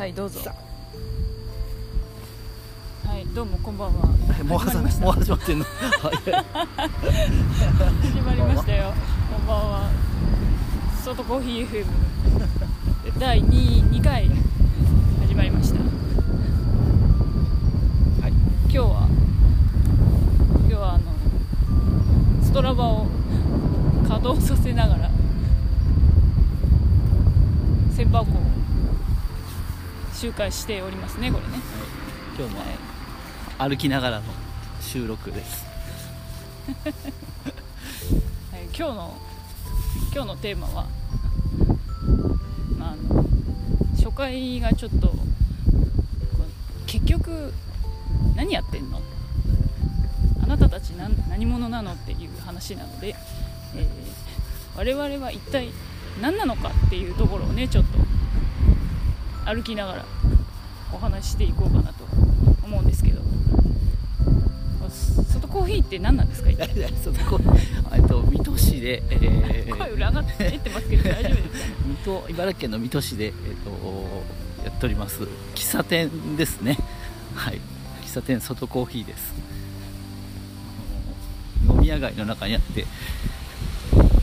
はいどうぞ。はいどうもこんばんは。もう始まもう始まってんの。始まりましたよ。こんばんは。外コーヒー FM 第 2, 2回。始まりました。はい。今日は今日はあのストラバを稼働させながら千箱を周回しておりますねこれね。今日も歩きながらの収録です。はい、今日の今日のテーマは、まあ、あの初回がちょっと結局何やってんの？あなたたち何何者なのっていう話なので、えー我々は一体何なのかっていうところをねちょっと歩きながらお話ししていこうかなと思うんですけど。外コーヒーって何なんですか一体？いやそこえっと水戸市で、えー声裏がってってますけど大丈夫ですか？水戸茨城県の水戸市で、えっとやっております。喫茶店ですね。はい。喫茶店外コーヒーです。飲み屋街の中にあって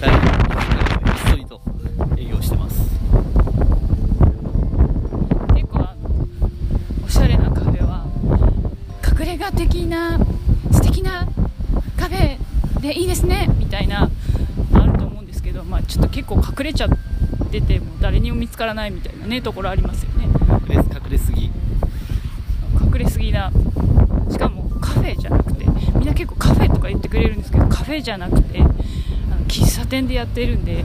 誰もひっそりと営業してます結構あのおしゃれなカフェは隠れ家的な素敵なカフェでいいですねみたいなあると思うんですけど、まあ、ちょっと結構隠れちゃっててもう誰にも見つからないみたいなねところありますよね。隠れ隠れすぎ。隠れすぎなしかもカフェじゃなくてみんな結構カフェとか言ってくれるんですけどカフェじゃなくてあの喫茶店でやってるんで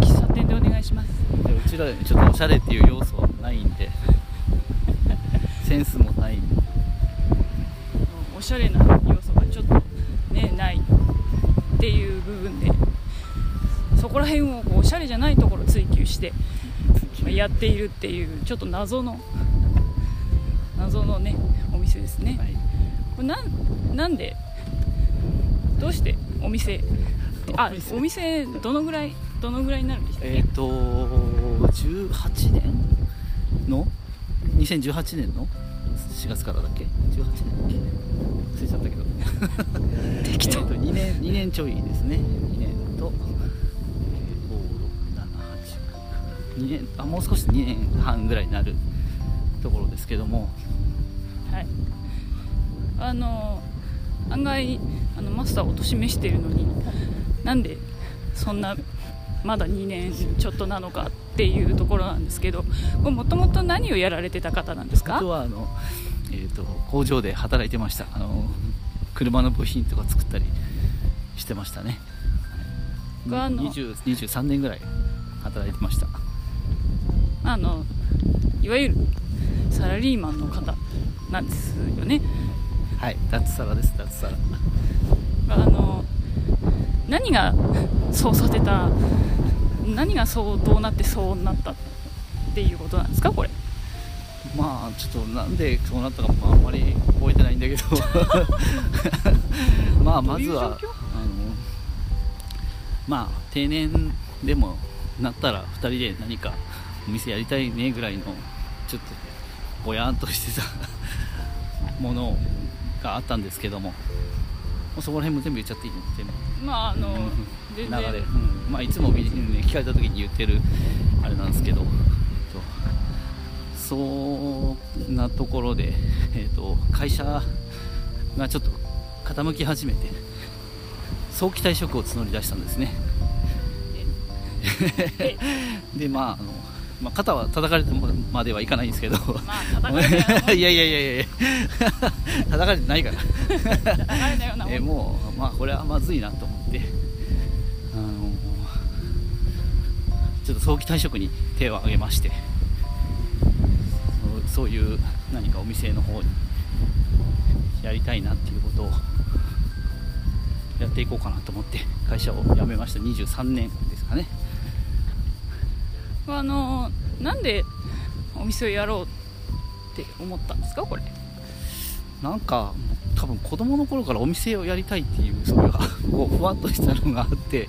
喫茶店でお願いします。でうちらちょっとおしゃれっていう要素はないんで。センスしゃれな要素がちょっとねないっていう部分でそこら辺をこうおしゃれじゃないところを追求してまあやっているっていうちょっと謎の謎のねお店ですね、はい。これなんなんでどうしてお店あお店？お店どのぐらいどのぐらいになるんでしたっけ、えっ、と18年の？2018年の？4月からだっけ？18年だっけ？適当えーと2年2年ちょいですね。2年と、えー、56782年あもう少し2年半ぐらいになるところですけども。はい、あの案外あのマスターを年めしているのになんでそんなまだ2年ちょっとなのかっていうところなんですけどもともと何をやられてた方なんですか？はあの、えー、と工場で働いてました。あの車の部品とか作ったりしてましたね。僕はあの？20 23年ぐらい働いてました。あのいわゆるサラリーマンの方なんですよね。はい。脱サラです脱サラ。あの何がそうさせた何がそうどうなってそうなったっていうことなんですかこれまあちょっとなんでそうなったかもあんまり覚えてないんだけど。まあまずはあのまあ定年でもなったら2人で何かお店やりたいねぐらいのちょっとぼやんとしてた ものがあったんですけども。もうそこら辺も全部言っちゃっていいの？全部まああのうん流れ、うん。まあ、いつも、ね、聞かれた時に言ってるあれなんですけど、えっとそんなところで、えっと会社がちょっと傾き始めて早期退職を募り出したんですね。でまああの、まあ、肩は叩かれてまではいかないんですけど。まあ いやいやいやいやいや。叩かれてないから。えもう、まあ、これはまずいなと思って、あのちょっと早期退職に手を挙げましてそういう何かお店の方にやりたいなっていうことをやっていこうかなと思って会社を辞めました。23年ですかね。あのなんでお店をやろうって思ったんですか？これ。なんか多分子供の頃からお店をやりたいっていうそれがこうふわっとしたのがあって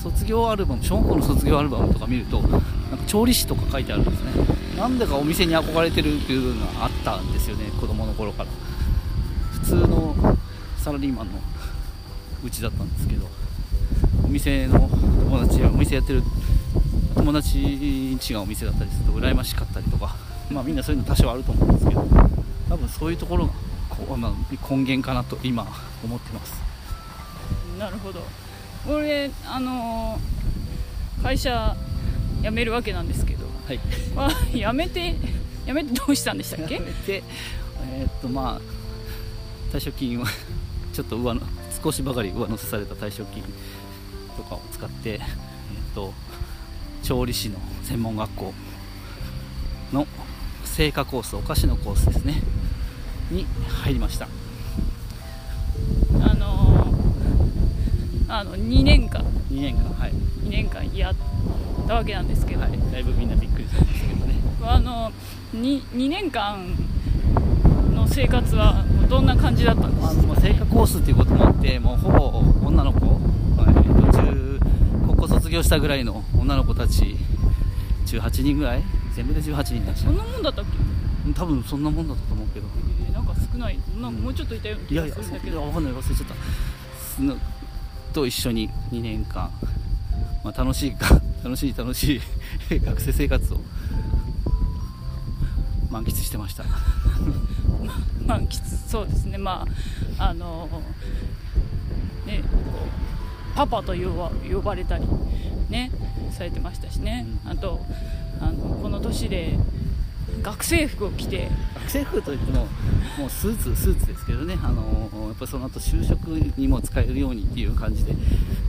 卒業アルバム小学校の卒業アルバムとか見るとなんか調理師とか書いてあるんですねなんでかお店に憧れてるっていうのがあったんですよね子供の頃から。普通のサラリーマンのうちだったんですけどお店の友達やお店やってる友達ん家がお店だったりすると羨ましかったりとかまあみんなそういうの多少あると思うんですけど多分そういうところがこ、まあ、根源かなと今思ってます。なるほど。俺あのー会社辞めるわけなんですけどはい。は辞めて辞めてどうしたんでしたっやけめて。えーっとまあ退職金を ちょっと上の少しばかり上乗せされた退職金とかを使ってえーっと調理師の専門学校の製菓コースお菓子のコースですね。に入りました。あのーあの2年間。2年間はい、2年間やったわけなんですけど、はい、だいぶみんなびっくりしたんですけどね。あの 2, 2年間の生活はどんな感じだったんですあのもう製菓コースっていうこともあってもうほぼ女の子、はい、途中高校卒業したぐらいの女の子たち18人ぐらい？全部で18人だしそんなもんだったっけ？多分そんなもんだったと思うけど。えーなんか少ない。なんかもうちょっといたようない気がやいやするんだけど、分かんない忘れちゃった。と一緒に2年間、まあ、楽しいか楽しい楽しい 学生生活を満喫してました。満喫そうですね。まああのねパパと呼ば呼ばれたりねされてましたしね、うん。あとあのこの年で学生服を着て。学生服といってももうスーツスーツですけどね。あのやっぱその後就職にも使えるようにっていう感じで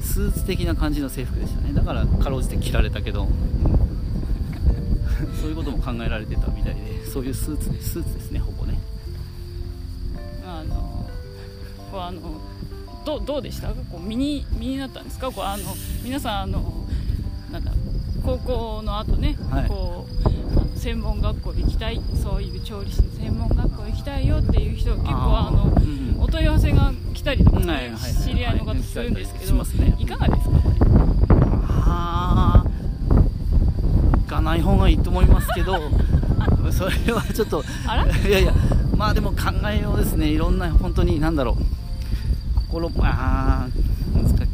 スーツ的な感じの制服でしたね。だからかろうじて着られたけど、そういうことも考えられてたみたいでそういうスーツでスーツですねほぼね。あのこうあのどうどうでした？こう身に身になったんですか？こうあの皆さんあのなんだ高校の後ね、はい。こう専門学校行きたいそういう調理師の専門学校行きたいよっていう人が結構あのうんお問い合わせが来たりとか、知り合いの方するんですけしど、ねいかがですかこれ。あー行かない方がいいと思いますけど それはちょっといやいやまあでも考えようですねいろんな本当に何だろう。心あ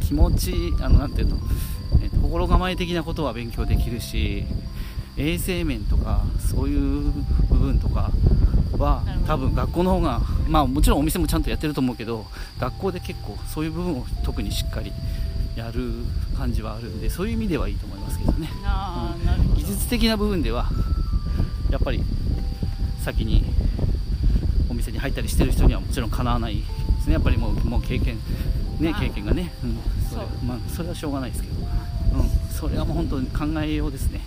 気持ちあのなんていうの、えっと心構え的なことは勉強できるし衛生面とかそういう部分とかは多分学校の方がまあもちろんお店もちゃんとやってると思うけど学校で結構そういう部分を特にしっかりやる感じはあるんでそういう意味ではいいと思いますけどね。あーなるほど。技術的な部分ではやっぱり先にお店に入ったりしてる人にはもちろんかなわないですね。やっぱりもうもう経験ね経験がね、うん、それまあ、それはしょうがないですけど、うん、それはもう本当に考えようですね、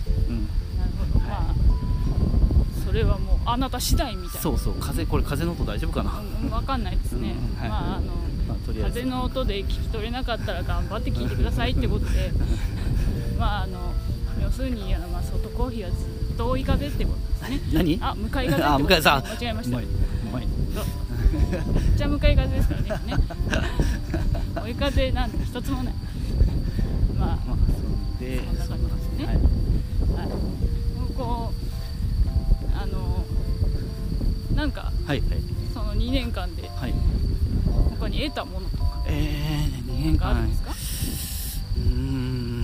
れはもうあなた次第みたいな。そうそう。風これ風の音大丈夫かな、まうん分かんないですね、うんはい。まああのあ、とりあ風の音で聞き取れなかったら頑張って聞いてくださいってことで。まああの要するにあの、まあ、外コーヒーはずっと追い風ってことですね。何？あ向かい風 あ向かいさ間違えました。めっちゃ向かい風ですからね今ね。追い風なんて一つもない得たものとかえー、2年間があるんですか？うーん。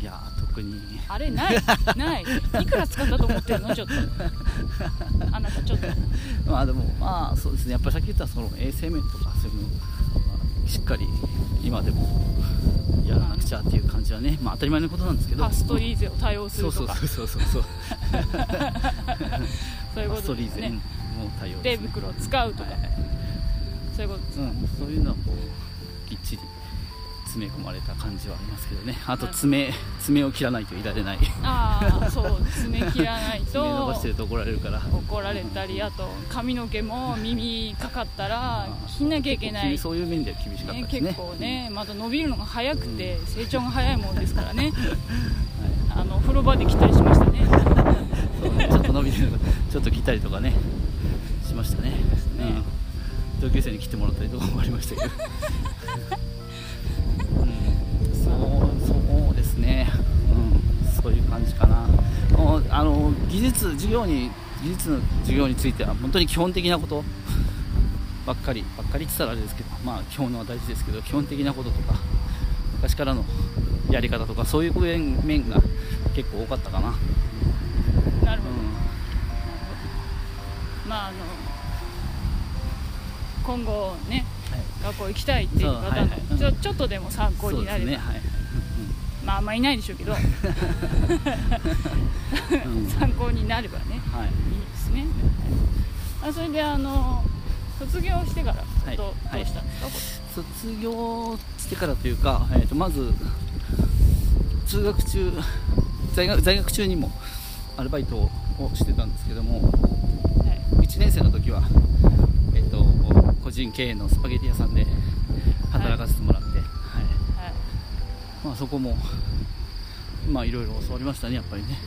いや特に。あれない。ない。いくら使ったと思ってるの？ちょっと。あなたちょっと。まあでもまあそうですね。やっぱりさっき言ったその衛生面とかそういうのしっかり今でもやらなくちゃっていう感じはねまあ当たり前のことなんですけど。パストリーゼを対応すそうそうるとか。そうそうそうそうそう。いうこパストリーゼとですねもう対応手袋を使うとか、はいはいそういうことうん、そういうのはもうきっちり詰め込まれた感じはありますけどね。あと爪爪を切らないといられない。ああそう。爪切らない爪 伸ばとしてると怒られるから。怒られたりあと髪の毛も耳かかったら切んなきゃいけない、そういう面では厳しかったね、ですね。結構ねまた伸びるのが早くて成長が早いもんですからね。あの風呂場で切ったりしましたね。ちょっと伸びてるちょっと切ったりとかねしましたね。ね。うん、同級生に切ってもらったりとかもありましたけど、うん、そうそうですね、うん、そういう感じかな。もう術授業に技術の授業については本当に基本的なことばっかりばっかりって言ったらあれですけどまあ基本のは大事ですけど基本的なこととか昔からのやり方とかそういう面面が結構多かったかな、なるほど、まああの今後ね学校行きたいっていう方の、ちょちょっとでも参考になれば、ね。はい、まああんまいないでしょうけど。参考になればね。はい。いいですね、はい。あそれであの卒業してからはい。ど,、うしたんですか、こ卒業してからというか、えー、とまず通学中在学在学中にもアルバイトをしてたんですけどもれはい。1年生の時は、人経営のスパゲティ屋さんで働かせてもらって、はい。はい。まあ、そこもまあいろいろ教わりましたねやっぱりね。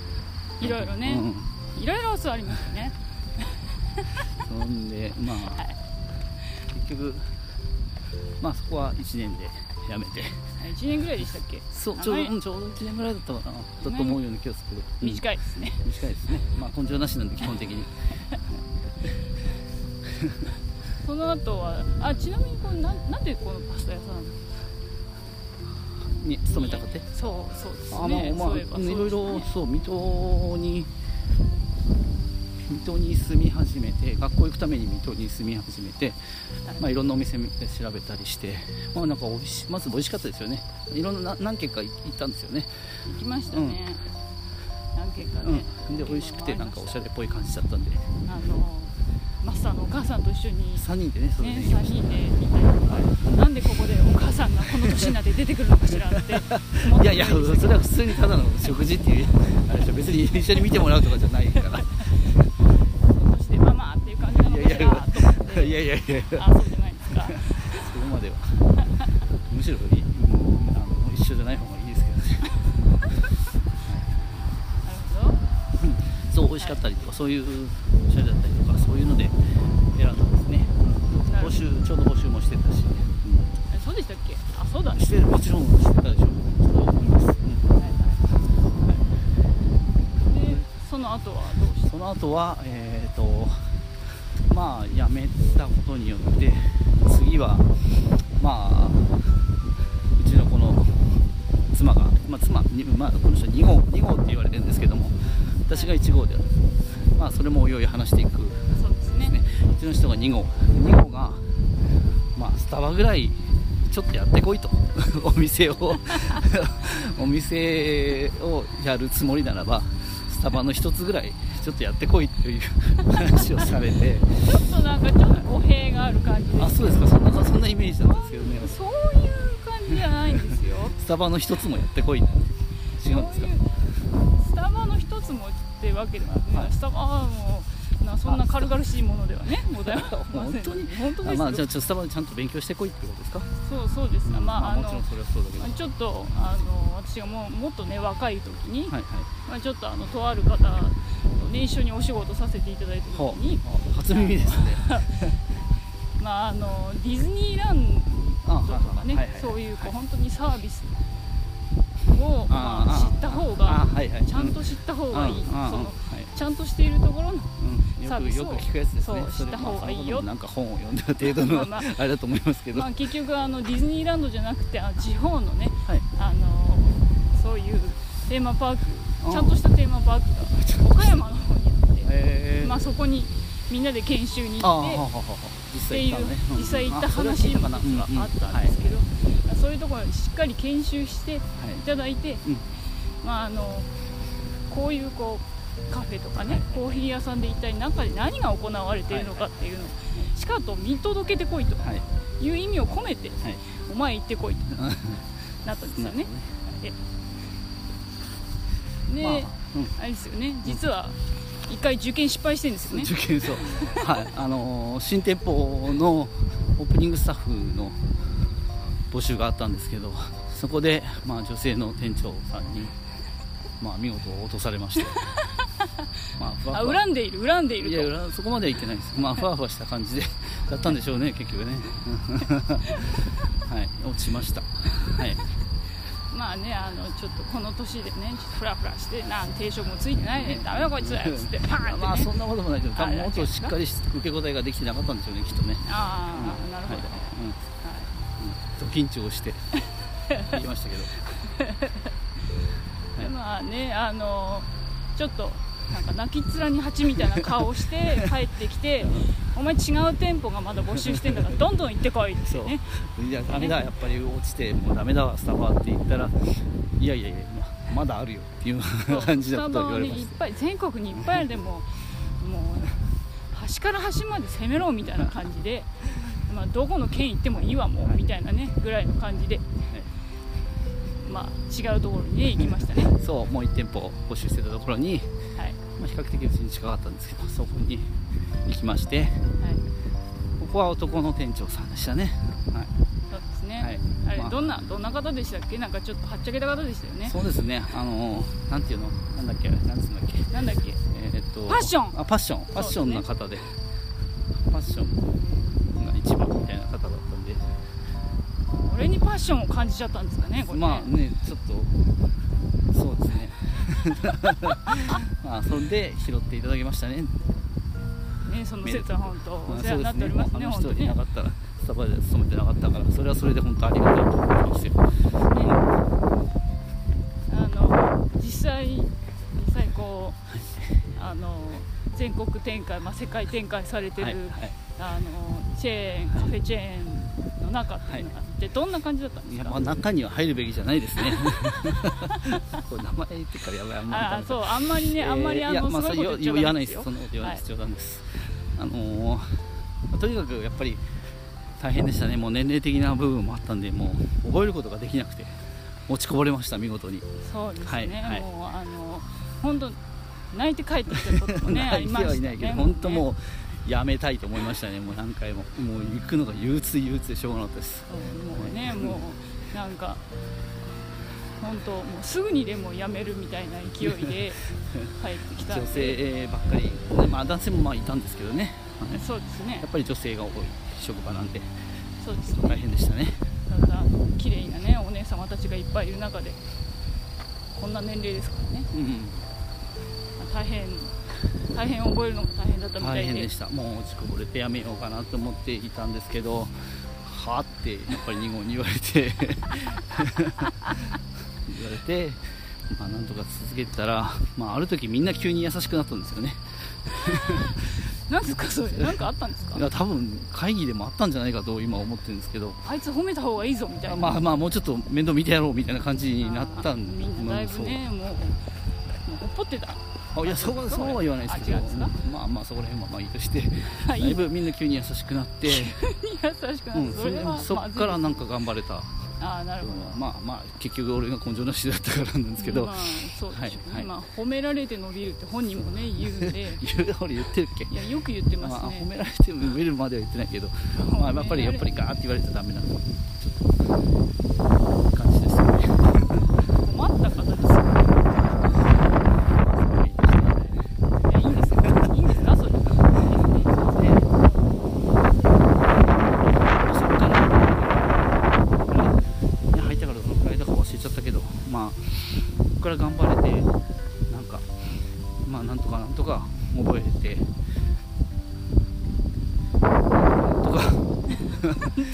いろいろね、うん。いろいろ教わりますよね。そんでまあ、はい。結局まあそこは1年で辞めて。1年ぐらいでしたっけ？そうちょうどうんちょうど1年ぐらいだったかな。だと思うような気がするけど、うん。短いですね、短いですね。まあ根性なしなんで基本的にその後はあちなみにこれなんなんでこのパスタ屋さんに勤めたかって？そうそうですあねまあまあそういろいろそう水戸に水戸に住み始めて学校行くために水戸に住み始めて、はい。まあ、いろんなお店調べたりして、まあ、なんか美味しまず美味しかったですよね。いろんな何軒か行ったんですよね、行きましたね、何軒かね、うん、で美味しくてなんかおしゃれっぽい感じだったんで。あのマスターのお母さんと一緒に3人でねね、で行きま3した。人で行ったりとか、なんでここでお母さんがこの年になって出てくるのかしらって思っいやいやそれは普通にただの食事っていうあれでしょ。別に一緒に見てもらうとかじゃないから。そしてママっていう感じなのかしらと思って。いやいやいやいやあそうじゃないですか。そこまではむしろあの一緒じゃない方がいいですけどね。なるほど。そう美味しかったりとかそういそういうので選んだんですね。なるほど募集ちょうど募集もしてたし、えそうでしたっけ？あそうだ。ねうんしてもちろんしてたでしょう。と思います、うんはいはい。でその後はどうしその後はえっ、とまあ辞めたことによって次はまあうちのこの妻が、まあ、妻に、まあ、この人2号2号って言われてるんですけども私が1号である。まあそれもおいおい話していくちの人が2号。2号が、まあ、スタバぐらいちょっとやってこいと。お店を。お店をやるつもりならばスタバの一つぐらいちょっとやってこいという 話をされて。ちょっとなんかちょっと語弊がある感じですあそうですか。そんなそんなイメージなんですけどね。そういう感じじゃないんですよ。スタバの一つもやってこい違うんですか？スタバの一つもってわけでは、ねはい。スタバはもうなそんな軽々しいものではね ございません。本当に 本当ですまあじゃあちょっとスタバでちゃんと勉強してこいってことですか？そうそうです。か、まああのもちろんそれはそうだけど。はいちょっとあの私がもうもっとね若い時に、はいまあ、ちょっとあのとある方とね一緒にお仕事させていただいたは時に、あ初耳ですね。まああのディズニーランドとかね、あはいはいそういうこう本当にサービスを、まあ、あ知った方あがはいはい。ちゃんと知った方がいい、うん。うんそのはい。ちゃんとしているところのうん、サービスをよくよく聞くやつですね。そう知った方がいいよ。なんか本を読んだ程度のまあまああれだと思いますけど、まあ、結局あのディズニーランドじゃなくてあ地方のねはい。あのそういうテーマパークあちゃんとしたテーマパークが岡山の方にあって、えー。まあ、そこにみんなで研修にあ行ってっていう実際行った話もあったんですけど、そういうところにしっかり研修していただいて、うんまあ、あのこういうこうカフェとかねコーヒー屋さんで一体中で何が行われているのかっていうのをしかと見届けてこいと。はい。う意味を込めてはい。お前行ってこいと。なったんですよね。で、まあ。うん。あれですよね。実は一回受験失敗してるんですよね。受験そう。はい。あのー新店舗のオープニングスタッフの募集があったんですけどそこで、まあ、女性の店長さんに、まあ、見事落とされましてまあふわあふわ。恨んでいる恨んでいると。いや裏そこまでは言ってないです。まあふわふわした感じで だったんでしょうね結局ね。はい。落ちました。はい。まあねあのちょっとこの年でねちょっとフラフラしてなん定職もついてないね。ダメだこいつっつってパーンって、ね、まあそんなこともないけど多分もっとしっかりり受け答えができてなかったんでしょうねきっとね。ああ、なるほど、はい。うんはい。うん、緊張して言いましたけど。で まあねあのちょっとなんか泣きっ面に蜂みたいな顔して 帰ってきてお前違う店舗がまだ募集してんだから どんどん行ってこいって。そう。ねいやダメだ。やっぱり落ちてもうダメだわスタバって言ったらいやいやいやままだあるよっていう感じだスタバはねと言われましいっぱい全国にいっぱいあるでももう 端から端まで攻めろみたいな感じで、まあ、どこの県行ってもいいわもうみたいなねぐらいの感じで、まあ、違うところにね行きましたね、そうもう1店舗募集してたところに、いまあ、比較的うちに近かったんですけど そこに行きましてはい、ここは男の店長さんでしたね、はい。そうですね、はい。あれまあ。どんなどんな方でしたっけ？なんかちょっとはっちゃけた方でしたよね。そうですね。あのなんていうの？なんだっけ？なんつうんだっけ？なんだっけ？えーっとファッション。あパッション。ファッションな方で。ファッションが一番みたいな方だったんで。俺にパッションを感じちゃったんですかねこれね、まあねちょっとねまあそれで拾っていただきましたね。ねその説は本当おまあ世話になっておりますねあの人い本当に。ねなかったらスタバで勤めてなかったからそれはそれで本当ありがたいと思いますよあの実際実際こうあの全国展開、まあ、世界展開されてる、はいはい。あのチェーンカフェチェーンの中っていうのは、でどんな感じだったんですか？いやまあ中には入るべきじゃないですね。これ名前言ってからやばいあんまりあそうあんまりね、あんまりあの、いやまあすごいことそれ言わないです。よそんなこと言わないです、は冗談です。あのーまあとにかくやっぱり大変でしたね。もう年齢的な部分もあったんでもう覚えることができなくて落ちこぼれました見事に。そうですね、はいはい。もうあの本当泣いて帰ってきたこともねあ 泣いてはいないけど本当もうやめたいと思いましたね。もう何回も。もう行くのが憂鬱憂鬱でしょうがなかったです。もうねもうなんか本当もうすぐにでも辞めるみたいな勢いで 帰ってきたん女で性ばっかり、ね。まあ、男性もまあいたんですけどね、はい。そうですね。やっぱり女性が多い職場なんで。そうです大ね変でしたね。ただあの綺麗なねお姉様たちがいっぱいいる中でこんな年齢ですからね。うん。まあ大変大変覚えるのが大変だったみたいで。大変でした。もう落ちこぼれてやめようかなと思っていたんですけどはあってやっぱり二号に言われて。言われて、まあ、なんとか続けてたら、まあ、ある時みんな急に優しくなったんですよね。なんですかそれ？なんかあったんですか？いや多分会議でもあったんじゃないかと今思ってるんですけど。あいつ褒めた方がいいぞみたいな。まあまあもうちょっと面倒見てやろうみたいな感じになったんあーみんなだいぶねもうもうほっぽってたいやそうはそうは言わないですけど。まあまあそこら辺はまあいいとして。はい。だいぶみんな急に優しくなって、優しくなうん、るそれはそっからなんか頑張れた、ああなるほど。まあまあ結局俺が根性なしだったからなんですけど、まあ、そうでしょうね、はいはい。まあ、褒められて伸びるって本人もね言うんで。言う俺言ってるっけ？いやよく言ってまあ、ますね、褒められても植えるまでは言ってないけど、まあ、やっぱりやっぱりガーって言われてダメなの。ちょっと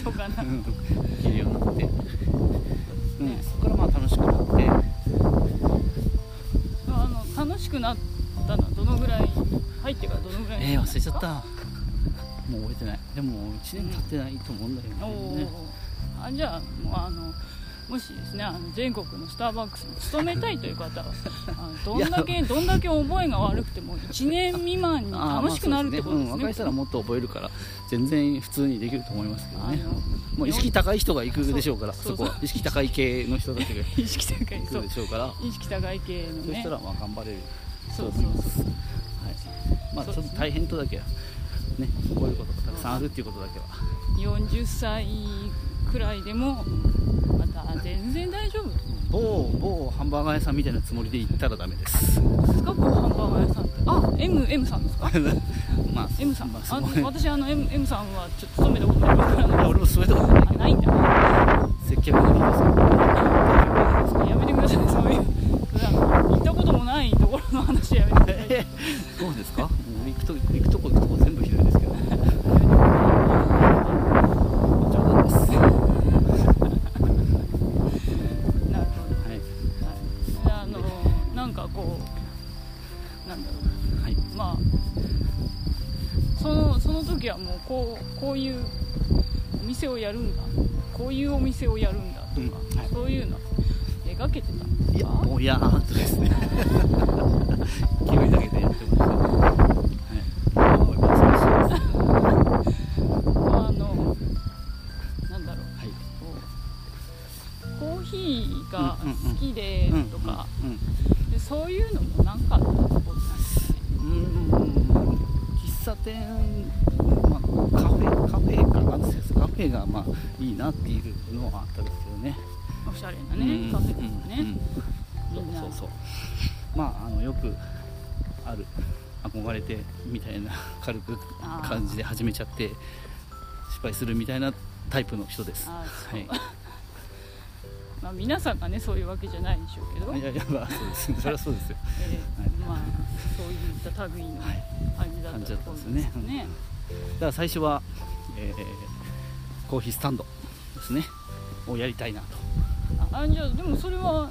とかな。うんできるようになって、うん、そこからまあ楽しくなって。あの楽しくなったのはどのぐらい入ってからどのぐらいえー、忘れちゃった。もう覚えてない。でも1年経ってないと思うんだよね、ー。あじゃあもうあのもしですねあの全国のスターバックスに勤めたいという方は あのどんだけどんだけ覚えが悪くても1年未満に楽しくなるってことですね。まあそううん、若い人はもっと覚えるから全然普通にできると思いますけどね。もう意識高い人が行くでしょうからそそうこは意識高い系の人たちが 意識高い行そうくでしょうから。意識高い系のね。そしたらまあ頑張れる。とそう思います。そうはい。まあちょっと大変とだけはね覚えることがたくさんあるっていうことだけは。40歳くらいでもあ全然大丈夫。某某ハンバーガー屋さんみたいなつもりで行ったらダメです。すかハンバーガー屋さんって。あ M, M さんですか？まあ M さん、あ、私あの M, M さんはちょっと勤めたことないから。な俺もそういうとこないんだ。接客のことです。かやめてください。そういう行ったこともないところの話やめてください。そうですか？行くと行くとこ行くと時はもうこうこういうお店をやるんだ。こういうお店をやるんだとか、うんはい。そういうの描けてたんですか？いやぼやーっとですね。勢いだけでやってました憧れてみたいな軽く感じで始めちゃって失敗するみたいなタイプの人です。はい。まあ、皆さんがねそういうわけじゃないでしょうけど、いやいやまあそうです。それはそうですよ。えーはい。まあそういった類のはい感じだったと思うんですよね。だから最初は、えーコーヒースタンドですね。をやりたいなと。ああじゃあでもそれは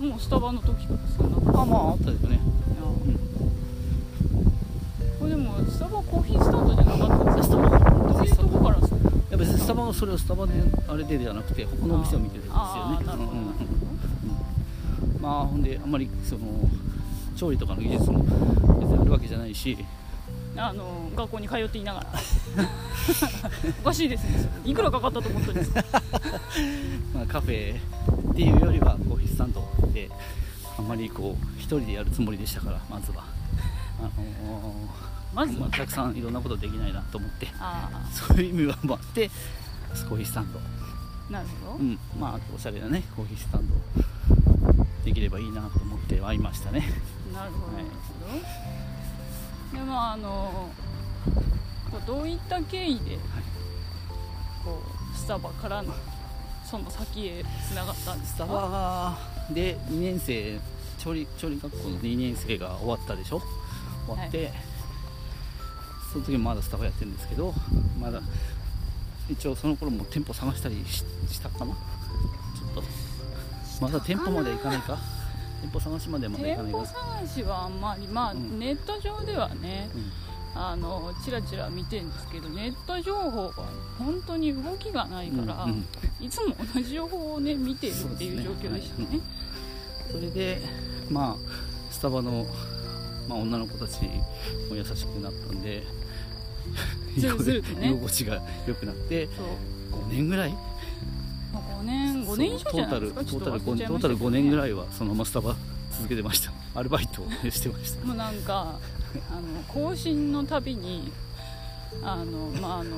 もうスタバの時からそんなあまああったですよねこれでもスタバコーヒースタンドじゃなかったんですスタバ？どういうとこからそういや別にスタバのそれをスタバであれでじゃなくて他のお店を見てるんですよね。まあほんであんまりその調理とかの技術も別にあるわけじゃないし。あの学校に通っていながら。おかしいですね。いくらかかったと思ったんですか？まあ、カフェっていうよりはコーヒースタンドであんまりこう一人でやるつもりでしたからまずはあのまずまあ、たくさんいろんなことできないなと思って。あそういう意味もあってコーヒースタンド。あなるほど、うん。まあおしゃれなねコーヒースタンド。できればいいなと思ってはいましたね。なるほど、なるほどでまああのどういった経緯で、こうスタバからのその先へつながったんですか？スタバで2年生調理調理学校の2年生が終わったでしょ？終わって、その時もまだスタバやってるんですけどまだ一応その頃も店舗探したりししたかな？ちょっと。まだ店舗までは行かないか？店舗探しまではまだ行店舗かないか？探しはあんまりまあ、うん。ネット上ではねうん。あのチラチラ見てるんですけどネット情報が本当に動きがないから、うんうんいつも同じ情報をね見てるっていう状況でしたね。それでまあスタバの、まあ、女の子たちも優しくなったんで 居心地が良くなってそう。5年ぐらい？5年5年以上じゃないですか？そうトータルトータル5ましたけどね。年ぐらいはそのままスタバ続けてました。アルバイトをしてました。もうなんかあの更新のたびにあの、まあ、あの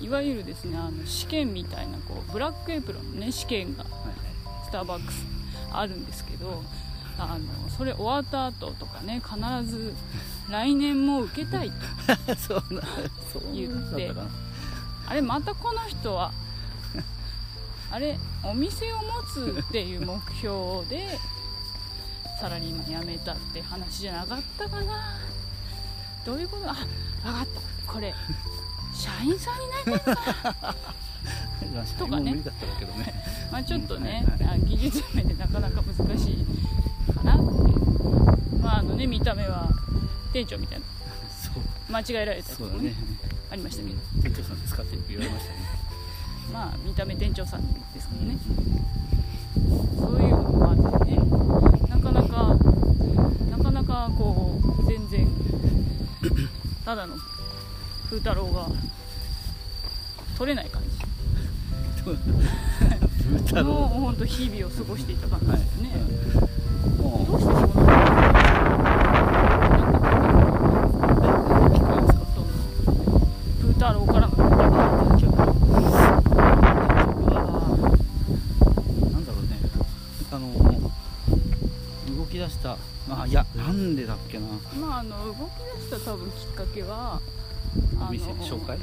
いわゆるですねあの試験みたいなこうブラックエプロンの、ね、試験がスターバックスあるんですけどあのそれ終わった後とかね必ず来年も受けたいと そうなそう言ってあれまたこの人はあれお店を持つっていう目標でサラリーマン辞めたって話じゃなかったかな。どういうこと？あ分かった。これ社員さんになりたい まあとかね。まあちょっとね、はいはい。あ技術面でなかなか難しいかなってまああのね見た目は店長みたいな。間違えられたりとかね。ね。ありましたけど。店長さんですかって言われましたね。まあ見た目店長さんですからね。そういうのもあってね。なかなかなかなかこう全然ただの風太郎が取れない感じ。豚もうの本当日々を過ごしていた感じはいですよね、うんもうどうしてそうなのなんかその風太郎からの店長はなんだろうねあの動き出したあいやなんでだっけなまああの動き出した多分きっかけはお店紹介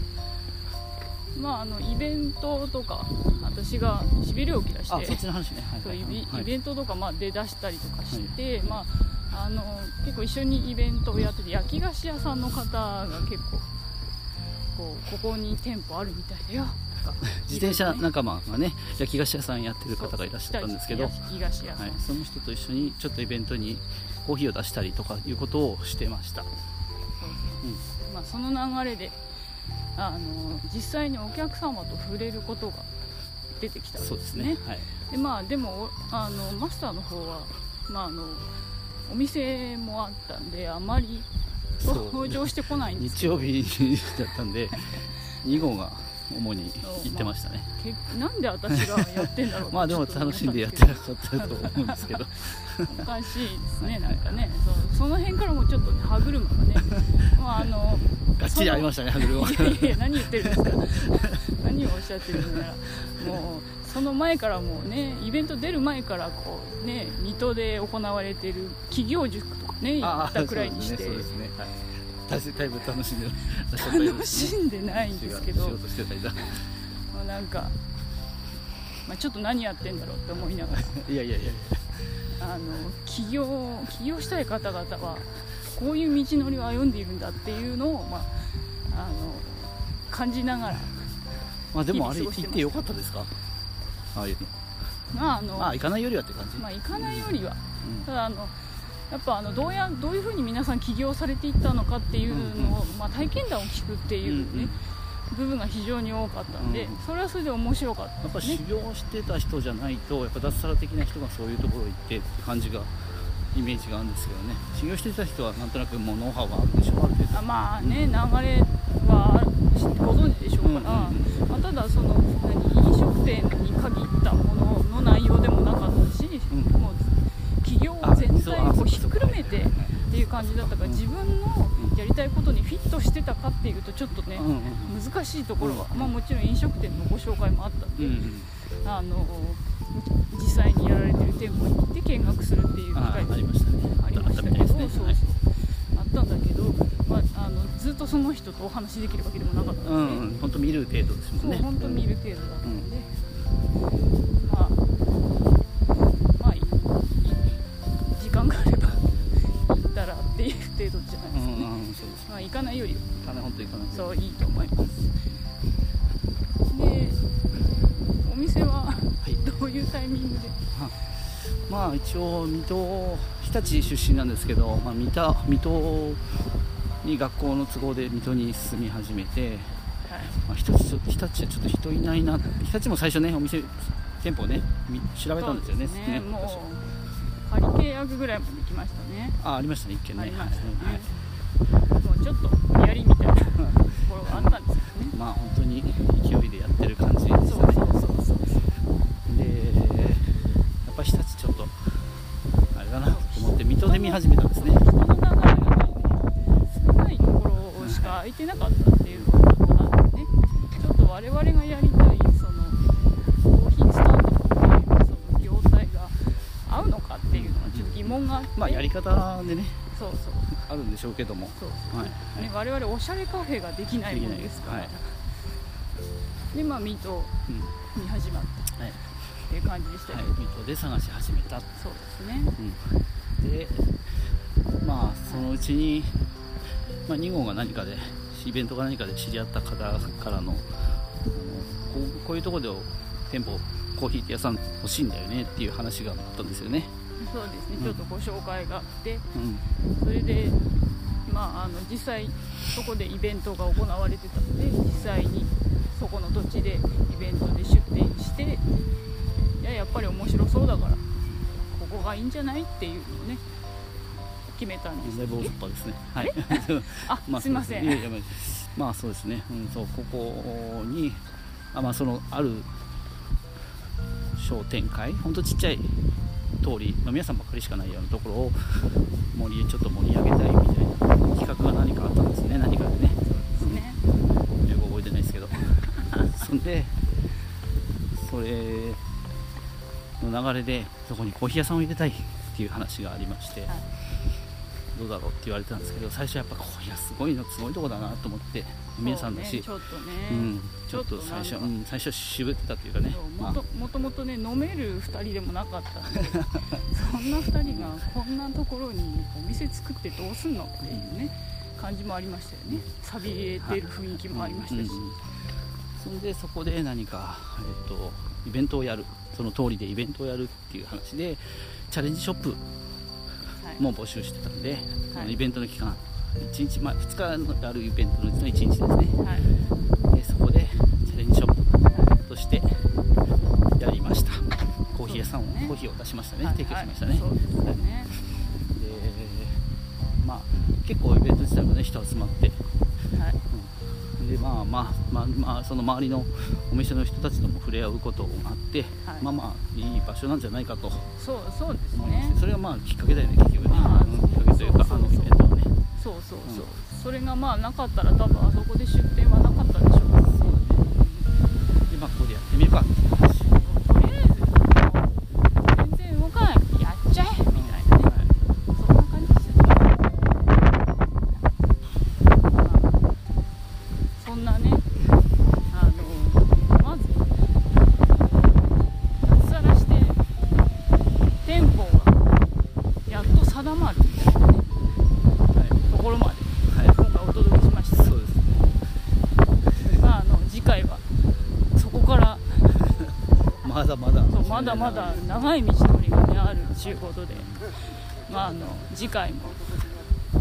まああのイベントとか私がしびれを切らしてイはいはいベイベントとかまあ出だしたりとかして、まああの結構一緒にイベントをやってて焼き菓子屋さんの方が結構こうここに店舗あるみたいだよとか。自転車仲間がね焼き菓子屋さんやってる方がいらっしゃったんですけど、焼き菓子屋さん、はい、その人と一緒にちょっとイベントにコーヒーを出したりとかいうことをしてました、そうそうまあ、その流れであの実際にお客様と触れることが出てきたんそうですね。はい。でまあでもあのマスターの方は、まあ、あのお店もあったんであまり登場してこないんです日曜日だったんで 2号が主に行ってましたね。けなんで私がやってんだろう まあでも楽しんでやってたらっしゃったと思うんですけど。おかしいですねなんかね。そうその辺からもちょっとね歯車がね。まああのがっちりありましたね歯車。いやいや何言ってるんですか。何をおっしゃってるんだらもうその前からもうねイベント出る前からこうね水戸で行われてる企業塾とかね行ああったくらいにして。そうですねね。はいだいだいぶ楽しんでらっしゃったよう楽しんでないんですけど。仕事してたりだ。まあなんか、まあ、ちょっと何やってんだろうって思いながら。いやいやいや。あの起業起業したい方々はこういう道のりを歩んでいるんだっていうのを、まあ、あの感じながら、まあでもあれ行ってよかったですか？ああいうの。まああのまあ行かないよりはって感じ、まあ、行かないよりは。うん。ただあのやっぱあのどうやどういうふうに皆さん起業されていったのかっていうのを、まあ、体験談を聞くっていうね、うんうん。部分が非常に多かったんで、うんそれはそれで面白かったやっぱ修行してた人じゃないとやっぱ脱サラ的な人がそういうところ行ってって感じがイメージがあるんですけどね。修行してた人はなんとなくもうノウハウはあるでしょある程度あまあね、流れはご存知でしょうから、うんうんまあ、ただその何飲食店に限ったものの内容でもなかったし、うんもう企業全体をひっくるめてっていう感じだったからうん自分のやりたいことにフィットしてたかっていうとちょっとね、難しいところは、うんまあ、もちろん飲食店のご紹介もあったんで、あの実際にやられてる店舗に行って見学するっていう機あ会あありましたね。ありましたけど、そうそうはい。あったんだけど、まあ、あのずっとその人とお話しできるわけでもなかったうので、んうん。本当見る程度ですもんね。本当見る程度だったので、そういいと思います。でお店はどういうタイミングで、まあ一応水戸日立出身なんですけど、まあ、水戸水戸に学校の都合で水戸に住み始めて、はい。まあ、日立日立はちょっと人いないな日立も最初ねお店店舗ねみ調べたんですよねそうですね。もう仮契約ぐらいまで来ましたね。あありましたね一件ね。ありましたね。はいもうちょっとやりみたいなところがあったんですよね。まあ本当に勢いでやってる感じでしたね。そうそうそうそう。でやっぱり日立ちょっとあれだなと思って水戸で見始めたんですね。人の流れがないね少ないところしか空いてなかったっていうのがあってね。ちょっと我々がやりたいそのコーヒースタンドっていうその業態が合うのかっていうのはちょっと疑問があって、まあやり方でねあるんでしょうけども。そうはい、ね、我々おしゃれカフェができないもんですから、できない。でまあミートうん。に始まった。はい。っていう感じでしたはい。けど、、水戸で探し始めた、そうですね。うん、でまあそのうちに、まあ、2号が何かでイベントか何かで知り合った方からのあのこうこういうところで店舗コーヒー屋さん欲しいんだよねっていう話があったんですよね、そうですね、うん。ちょっとご紹介があってうん、それでまああの実際そこでイベントが行われてたので実際にそこの土地でイベントで出店していややっぱり面白そうだからここがいいんじゃないっていうのをね決めたんですだいぶ大雑把ですね。はい。あ、すいません。いやいやまあまあそうですね、うん、そうここにあまあそのある商店会？ほんとちっちゃい通り、まあ、皆さんばっかりしかないようなところを盛りちょっと盛り上げたいみたいな企画が何かあったんですね。何かでね。よく覚えてないですけど。そんでそれの流れでそこにコーヒー屋さんを入れたいっていう話がありまして、はいどうだろうって言われてたんですけど最初やっぱコーヒー屋すごいのすごいとこだなと思って皆さんだし、ちょっとね、うん、ちょっと最初、うん、最初渋ってたっていうかねもともともとね飲める2人でもなかったんで そんな2人がこんなところにお店作ってどうすんのっていうね感じもありましたよね。寂れてる雰囲気もありましたし、そんでそこで何か、えっと、イベントをやる。その通りでイベントをやるっていう話でチャレンジショップはいも募集してたんで、そのイベントの期間1日前2日あるイベントのうちの1日ですね。はい。でそこでチャレンジショップとしてやりました。コーヒー屋さんを、ね。コーヒーを出しましたね、はい。提供しましたね、はい。ね。でまあ結構イベント自体もね人集まってはいでまあまあまあ、まあ、その周りのお店の人たちとも触れ合うことがあって、はいまあまあいい場所なんじゃないかとそうそうですね。それがまあきっかけだよね結局ね、きっかけというかあのイベントはね。そうそうそう、うん。それがまあなかったら多分あそこで出店はなかったでしょうね。でまあここでやってみるかっていう話とりあえずもう全然動かないやっちゃえみたいなね、はいそんな感じですよね、まあ、そんなねあのまず脱サラして店舗がやっと定まるみたいなねところまではい、はい今回お届けしましたそうですねまあ、あの次回はそこからまだまだまだまだ長い道のりが、ね、あるということで、まあ、あの次回も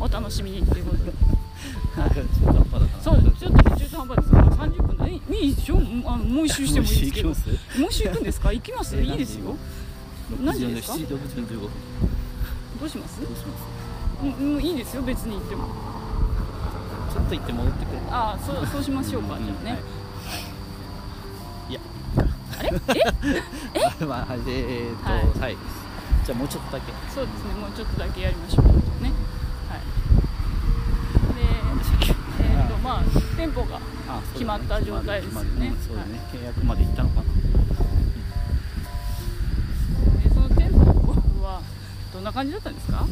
お楽しみにということで。なんか中途半端だなそうですちょっとね中途半端ですが30分でいいいいでしょあのもう一周してもいいですけど。もう一周行くんですか？行きます？いいですよ。何時ですか？7時45分。どうします？どうします？うんうんいいですよ別に行っても。ちょっと行って戻ってくる。ああそうそうしましょうかじゃあね、い。やあれ？え？まあはいえーっとはい。はい、じゃあもうちょっとだけ。そうですね。もうちょっとだけやりましょうね。はい。何でえーっとまあ店舗が決まった状態ですよね。決まるうんそうだね、契約まで行ったのかな。でその店舗はどんな感じだったんですか？まあ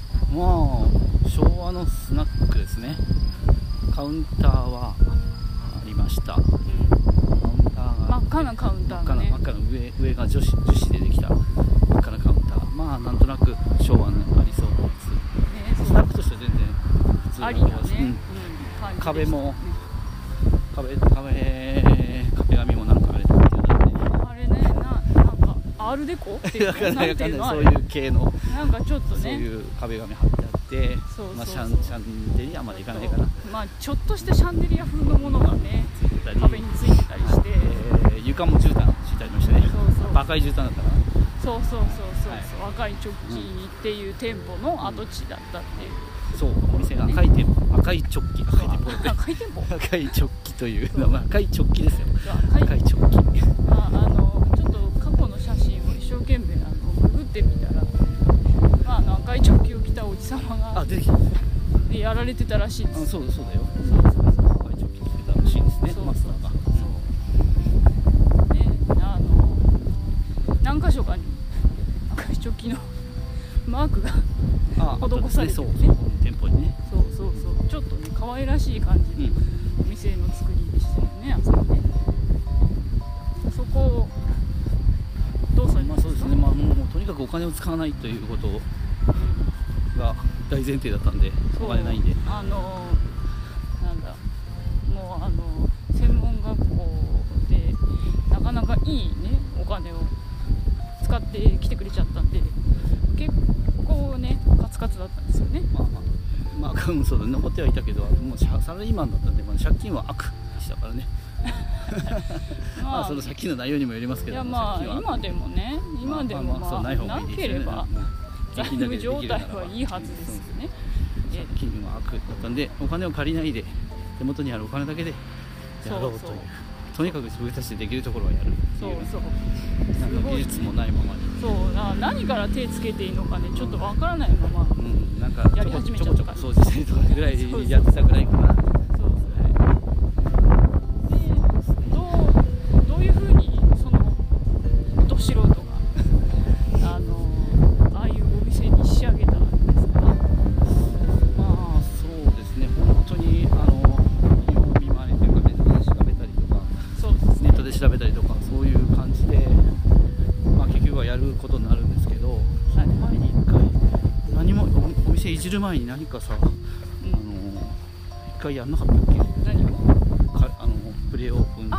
昭和のスナックですね。カウンターはありました赤なカウンターがね。真っ赤な上上が女子樹脂でできた。真っ赤なカウンター。まあなんとなく昭和のありそうなやねつスナックとしては全然普通ありなね、うん。うん。壁も壁壁壁紙もなんかあれあれねななんかアールデコっていう そういう系の。なんかちょっとね。そういう壁紙貼ってあって。まあ、シャンシャンデリアまでいかないかな。まあちょっとしたシャンデリア風のものがね壁についてたりして、えー床も絨毯敷いてありましたね。そうそう。赤い絨毯だったかな。そうそうそうそう、はい。赤いチョッキっていう店舗の跡地だったっていう、そうお店が赤い店舗。赤いチョッキ。赤い店舗。赤い店舗。赤いチョッキというそう。まあ赤いチョッキですよ。赤い。赤いチョッキ。ああのちょっと過去の写真を一生懸命あのググってみたら、まあ、あの赤いチョッキを着たおじさまがあ出てきた。あやられてたらしいです。そうそうだよ。そうそうそう。赤いチョッキ着てたらしいですね。そうそうねあの何箇所かに赤いチョッキのマークがあ施されてるね。そう店舗にね。そうそうそう。ちょっとね可愛らしい感じのうん。お店の作りでしたよねあそこね。そこをどうされまあますかそうですね。まあもうとにかくお金を使わないということが大前提だったんでお金ないんで。あのなんだ。もうあの専門学校でなかなかいいねお金を使ってきてくれちゃったんで結構ねカツカツだったんですよね。まあまあまあ うんそうだね。残ってはいたけどもうササラリーマンだったんで、まあ、借金は悪でしたからね。まあその借金の内容にもよりますけどいやまあ今でもね今でもまあない方がいいですよね。財務 状態はいいはずですよね。え借金は悪だったんでお金を借りないで手元にあるお金だけでやろうという。とにかく自分たちでできるところはやるそうそう。なんか技術もないままに。そう。だから何から手つけていいのかねちょっとわからないまま。うん。なんかやり始めちゃった。ちょこちょこ掃除したりとかぐらそうそういやってたぐらいかなで調べたりとかそういう感じで、まあ、結局はやることになるんですけど前に一回何もおお店いじる前に何かさ、あの一回やんなかったっけ？何を？かあのプレオープン。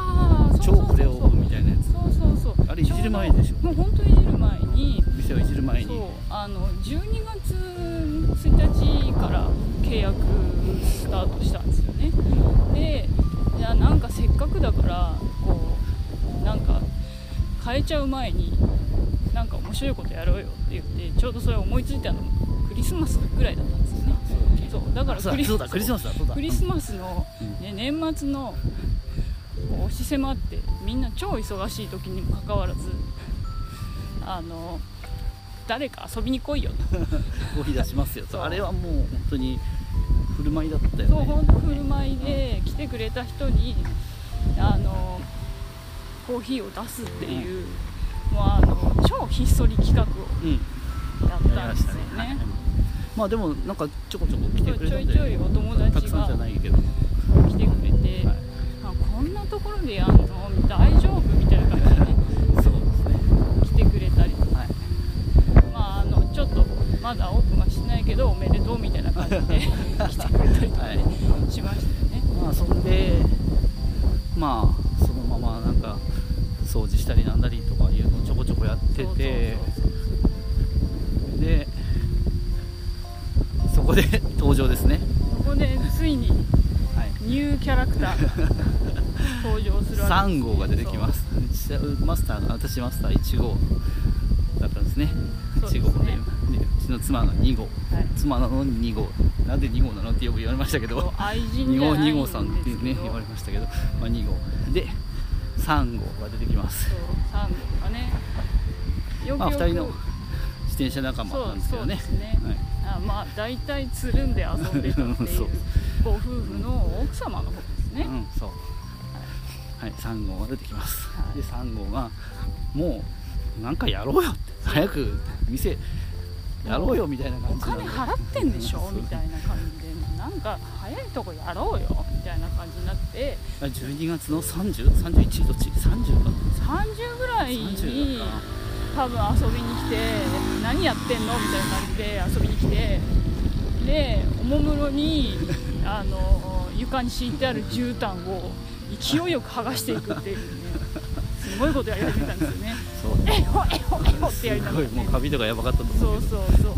超プレオープンみたいなやつ。そうそうそう。あれいじる前でしょ。もう本当にいじる前に店をいじる前そうにあの12月1日から契約スタートしたんですよね。でじゃあなんかせっかくだからなんか変えちゃう前になんか面白いことやろうよって言ってちょうどそれ思いついたのもクリスマスぐらいだったんですよね。そうだからクリスマスだそうだ。クリスマスの、うんね、年末の押し迫ってみんな超忙しい時にもかかわらずあの誰か遊びに来いよと。コーヒー出しますよと。あれはもう本当に振る舞いだったよね。そう本当振る舞いで来てくれた人にあのコーヒーを出すっていう、もうあの超ひっそり企画をうんやったんですよはい。ね。まあでもなんかちょこちょこ来てくれちたんで。ょいちょいお友達たくさんじゃがないけど。来てくれて、はい。あこんなところでやんの大丈夫みたいな感じでね。そうですね。来てくれたりとか。はい。まああのちょっとまだオープンはしてないけどおめでとうみたいな感じで 来てくれたりとかね、しましたよね。まあそんでまあそのままなんか掃除したりなんだりとかいうのをちょこちょこやっててでそこで 登場ですね。そこでついにはい。ニューキャラクターが 登場するわけ3号が出てきます。マスターが私マスター1号だったんですね。1ですね。号ででうちの妻が2号。はい。妻なのに2号なんで2号なのってよく言われましたけど愛人2号じゃない2号さんってね言われましたけど、まあ、2号で3号が出てきます。そう3号がねよくまあ、よく2人の自転車仲間なんですけどね。そうそうですね。はい。あまあ大体つるんで遊んでたってい そう。うご夫婦の奥様の方ですね、うん、そう。はい。3号が出てきます、はい。で3号がもうなんかやろうよって。早く店やろうよみたいなお感じ金払ってんでしょ？う。んみたいな感じで。なんか早いとこやろうよ。みたいな感じになって。あ12月の3031どっち？30か。30ぐらい30に多分遊びに来て何やってんの？みたいな感じで遊びに来て。でおもむろに あの床に敷いてある絨毯を勢いよく剥がしていくっていうね。すごいことやり始めたんですよね。そう。えほえほえほってやりながらねもうカビとかやばかったと思そううけど。そうそうそう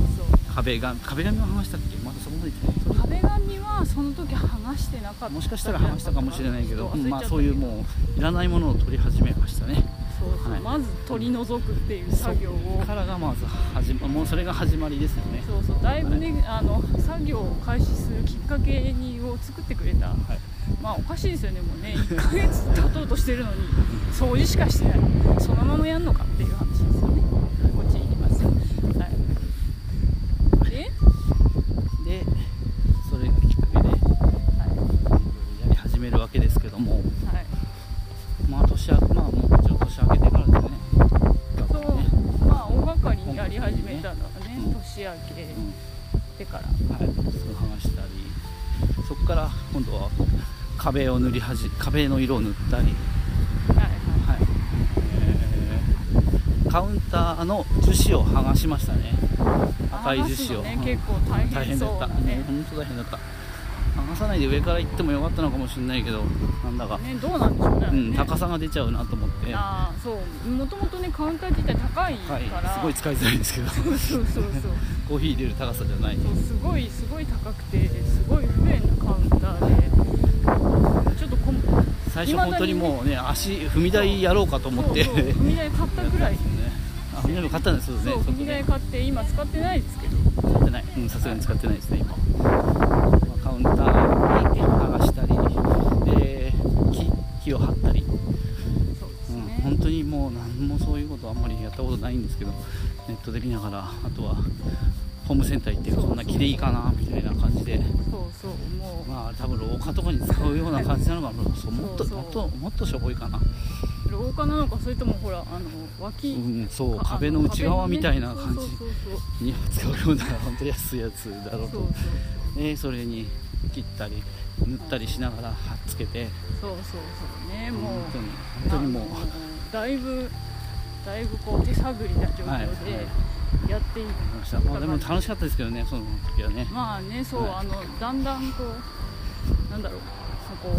壁が壁紙を剥がしたっけまだそこまで行ってない壁紙はその時剥がしてなかったもしかしたら剥がしたかもしれないけどまあそういうもういらないものを取り始めましたね。そうそう、はい。まず取り除くっていう作業を。からがまず始まもうそれが始まりですよね。そうそう。だいぶね、あの作業を開始するきっかけにを作ってくれた。はい。まあおかしいですよねもうね。1ヶ月経とうとしてるのに掃除しかしてない。そのままやんのかっていう話ですよねこっちに行きますはいで、でそれがきっかけではやり始めるわけですけどもいはい、まあ年明けまあもうちょっと年明けてからですねそうまあ大掛かりにやり始めたのはねうん年明けうんてからはい、そう剥がしたりそこから今度は壁を塗り始め壁の色を塗ったり、はいはい。はい。えーカウンターの樹脂を剥がしましたね。赤い樹脂を、ね結構大大変だった、なね本当大変だった。剥がさないで上から行ってもよかったのかもしれないけどなんだか、ねどうなんでしょうね,、うん、ね高さが出ちゃうなと思って、はああそう。もともとねカウンター自体高いい、から、すごい使いづらいんですけど。そうそうそうそう。コーヒー入れる高さじゃない。そうすごいすごい高くてすごい不便なカウンターでちょっとこん最初本当にもうね足踏み台やろうかと思って。踏み台買ったぐらい。あ踏み台も買ったんですよねそう踏み台買って今使ってないですけど。使ってない。うんさすがに使ってないですね今、まあカウンターに剥がしたりで木木を張ったり、そうですうんね、本当にもう何もそういうことあんまりやったことないんですけどネットで見ながらあとはホームセンター行ってこんな木でいいかなみたいな感じであ多分廊下とかに使うような感じなのかなもっともっともっとしょぼいかな廊下なのかそれともほらあの脇、うんそうか壁の内側みたいな感じ。に使うような本当に安いやつだろうと。そうそれに切ったり塗ったりしながら貼っつけて。そうそうそうね。もう本当にもう。だいぶだいぶこう手探りな状はい況でやっていやりました。まあでも楽しかったですけどねその時はね。まあねそう、はい。あのだんだんこうなんだろうそこ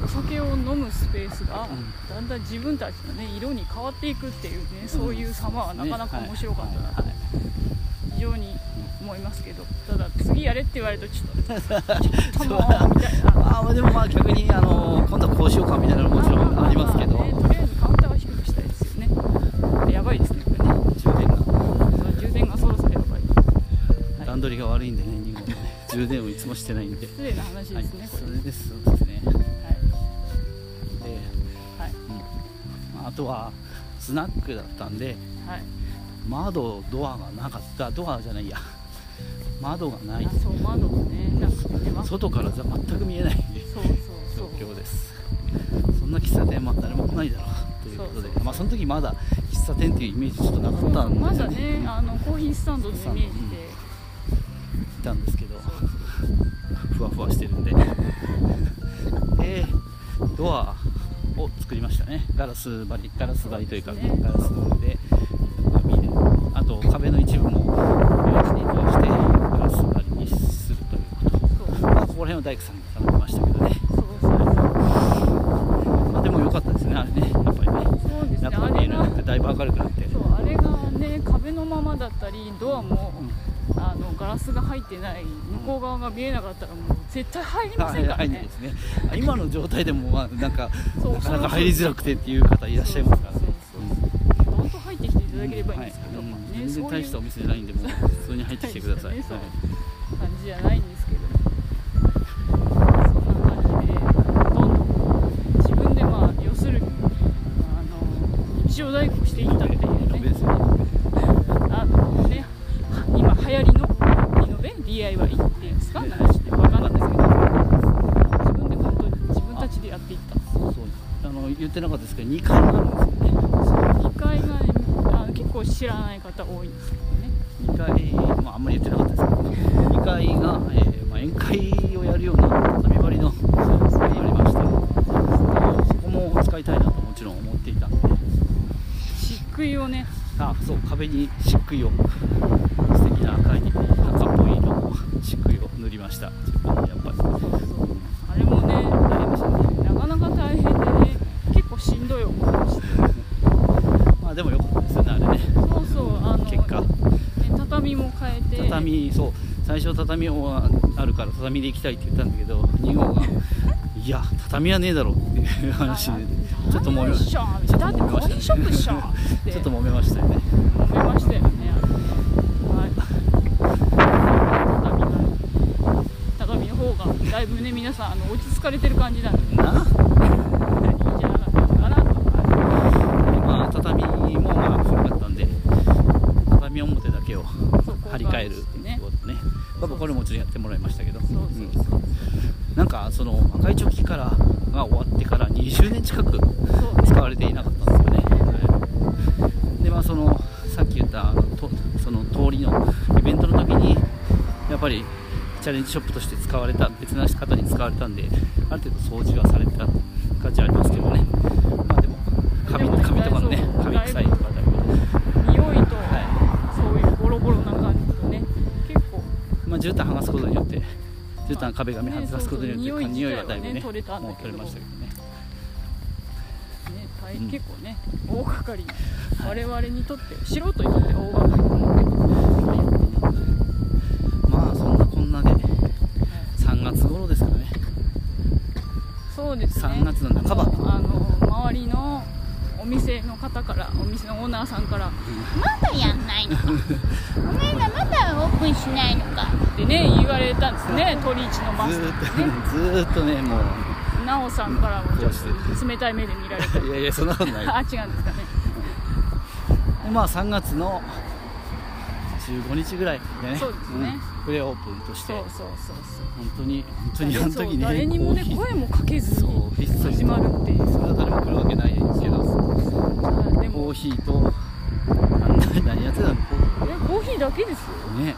うお酒を飲むスペースがうん。だんだん自分たちの、ね、色に変わっていくっていうねそういう様はなかなか面白かったなと非常に思いますけどただ次やれって言われるとちょっとちょっともう みたいな。あーでもまあ逆にあの今度はこうしようかみたいなのももちろんありますけど、あねとりあえずカウンターは低くしたいですよねやばいですねこれね充電がそう充電がそろそろやばい段取りが悪いんでね日本ね充電をいつもしてないんで。失礼な話はいですね、こそれれですそうですね。で、はい、はい。うん。まああとはスナックだったんではい。窓ドアがなかった。ドアじゃないや。窓がない。あそう窓もね外からじゃ全く見えない。そうそう状そう。況です。そんな喫茶店は誰も来ないだろう。ということで。まあ、その時まだ喫茶店っていうイメージちょっとなかったんですよまだねあのコーヒースタンドのイメージで。いたんですけどふわしてるんで。でドアを作りましたね。ガラス張りガラス張りというかね。ガラスであと壁の一部も両手に通してガラス張りにするということ。まあここら辺は大工さんが頼みましたけどね、そうそうまあ、でも良かったですねあれね。やっぱりね。そうですね。やってだいぶ明るくなって。そうあれがね壁のままだったりドアも、あのガラスが入ってない向こう側が見えなかったらもう絶対入りませんからね。入んないですね。今の状態でもまあなんかなかなか入りづらくてっていう方いらっしゃいますから。ねどんと入ってきていただければいいんですけど、はい。うんまあね全然大したお店じゃないんでもう普通に入ってきてください、はい。感じじゃないんですけどそんな感じでどんどん自分でまあ要するにあの日曜大工をしていったっていうねダメですよあのね今流行りのリノベ DIY っていうんですか何してわかんないですけど自分で本当に自分たちでやっていったそうあの言ってなかったですけど2階があるんですよね2階がねあの結構知らない方多いんですけどね。2階、まあ、あんまり言ってなかったですけど2階が、えーまあ、宴会をやるような畳張りのそうですありねましてそこも使いたいなともちろん思っていたんで。漆喰をね。あそう壁に漆喰を素敵な赤い赤っぽい色の漆喰を塗りました自分でやっぱりあれもね大変でしたねなかなか大変でね結構しんどい思いをしてまあでも良かったですよねあれねそうそうあの結果ね、畳も変えて畳そう最初畳をあるから畳で行きたいって言ったんだけど2号がいや畳はねえだろっていう話でちょっともめちょっとだってコーヒーショップっしょって。ちょっと揉めましたよね。揉めましたよね。畳の方がだいぶね皆さんあの落ち着かれてる感じなんでねないいんじゃなかったのかなとまあ畳もまあ古かったんで畳表だけをそう張り替えるってねことねまあこれもちろんやってもらいましたけどそうそうそうなんかその赤いチョッキからが終わってから20年近くそうね使われていなかったんですよね、はいでまあそのさっき言ったあのとその通りのイベントの時にやっぱりチャレンジショップとして使われた別な方に使われたんである程度掃除はされた価値ありますけどね。まあでも紙紙とかのね紙臭いとかだけど匂いと、はそういうボロボロな感じとね結構。まあ、絨毯剥がすことによって絨毯壁紙ね剥がすことによって、そうそう匂いはだいぶねね取れたんだもう取れましたけどね。ね大うん。結構ね大掛かり。我々にとって素人にとって大掛かりなものでまあやってねまあそんなこんなで3月頃ですからねそうですね3月の半ばあの周りのお店の方からお店のオーナーさんからまだやんないのか。お前らまだオープンしないのか。ってね言われたんですね鳥市のマスね。ずーっとねもう。奈緒さんからもちょっと冷たい目で見られたりいやいやそんなことない。あ違うんですかね。でまあ3月の15日ぐらいでねそうですね。うんプレオープンとして。そうそうそう本当に本当にそうあの時ね誰にもね声もかけずそうに始まるっていう。それは誰も来るわけないですけどはいでもコーヒーとあんな何やってたの？コえコーヒーだけですよ。ーね。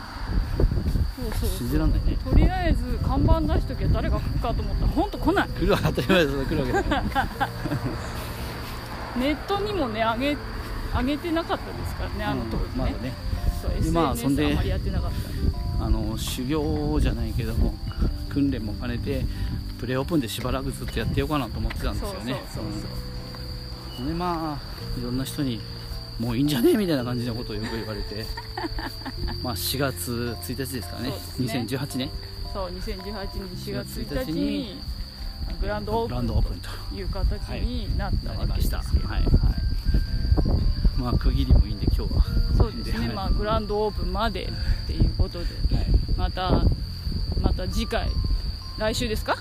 そうそう信じらんないね。とりあえず看板出しときゃ誰が来るかと思ったら本当来ない。来るは当たり前です来るわけ ネットにもね上げ上げてなかったですからねあの当時ね,、まだね。そうでまあそんであんまりやってなかった。んであの修行じゃないけども訓練も兼ねてプレーオープンでしばらくずっとやってようかなと思ってたんですよね。そうそうそうう。んでまあいろんな人にもういいんじゃね？みたいな感じのことをよく言われて。まあ4月1日ですかね。ね。2018年。そう2018年4月1 1日日ににグランドオープンとという形になったわけですけど、なりました。はい。はい。まあ区切りもいいんで今日は。そうですね、はい。まあ、グランドオープンまでっていうことで。はい。またまた次回来週ですか？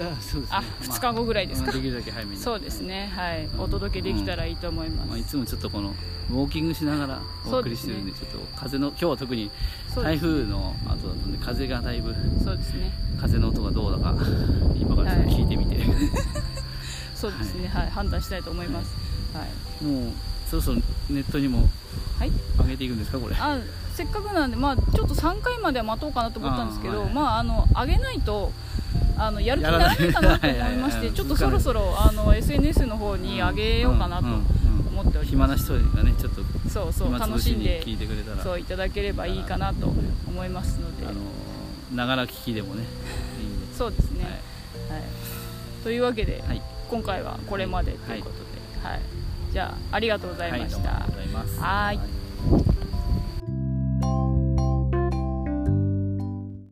あそうですね。あ2日後ぐらいですか？まあできるだけ早めに。そうですね。はい。お届けできたらいいと思います、まあ、いつもちょっとこのウォーキングしながらお送りしてるんでちょっと風の今日は特に台風の後だったんで風がだいぶそうですね。風の音がどうだか今からちょっと聞いてみて、そうですね。はい、判断したいと思います。はい、もうそろそろネットにもはい、上げていくんですかこれ？あせっかくなんで、まあ、ちょっと3回までは待とうかなと思ったんですけどまあ、あの上げないとあのやる気にならないかなと思いましてちょっとそろそろあの SNS の方に上げようかなと思っており暇ます、な人がねちょっとそうそう楽しんで聞いてくれたら。そういただければいいかなと思いますので。あのながら聞きでもねいいそうですね、はい。はい。というわけで、はい。今回はこれまでということで、はい。じゃあありがとうございました。はい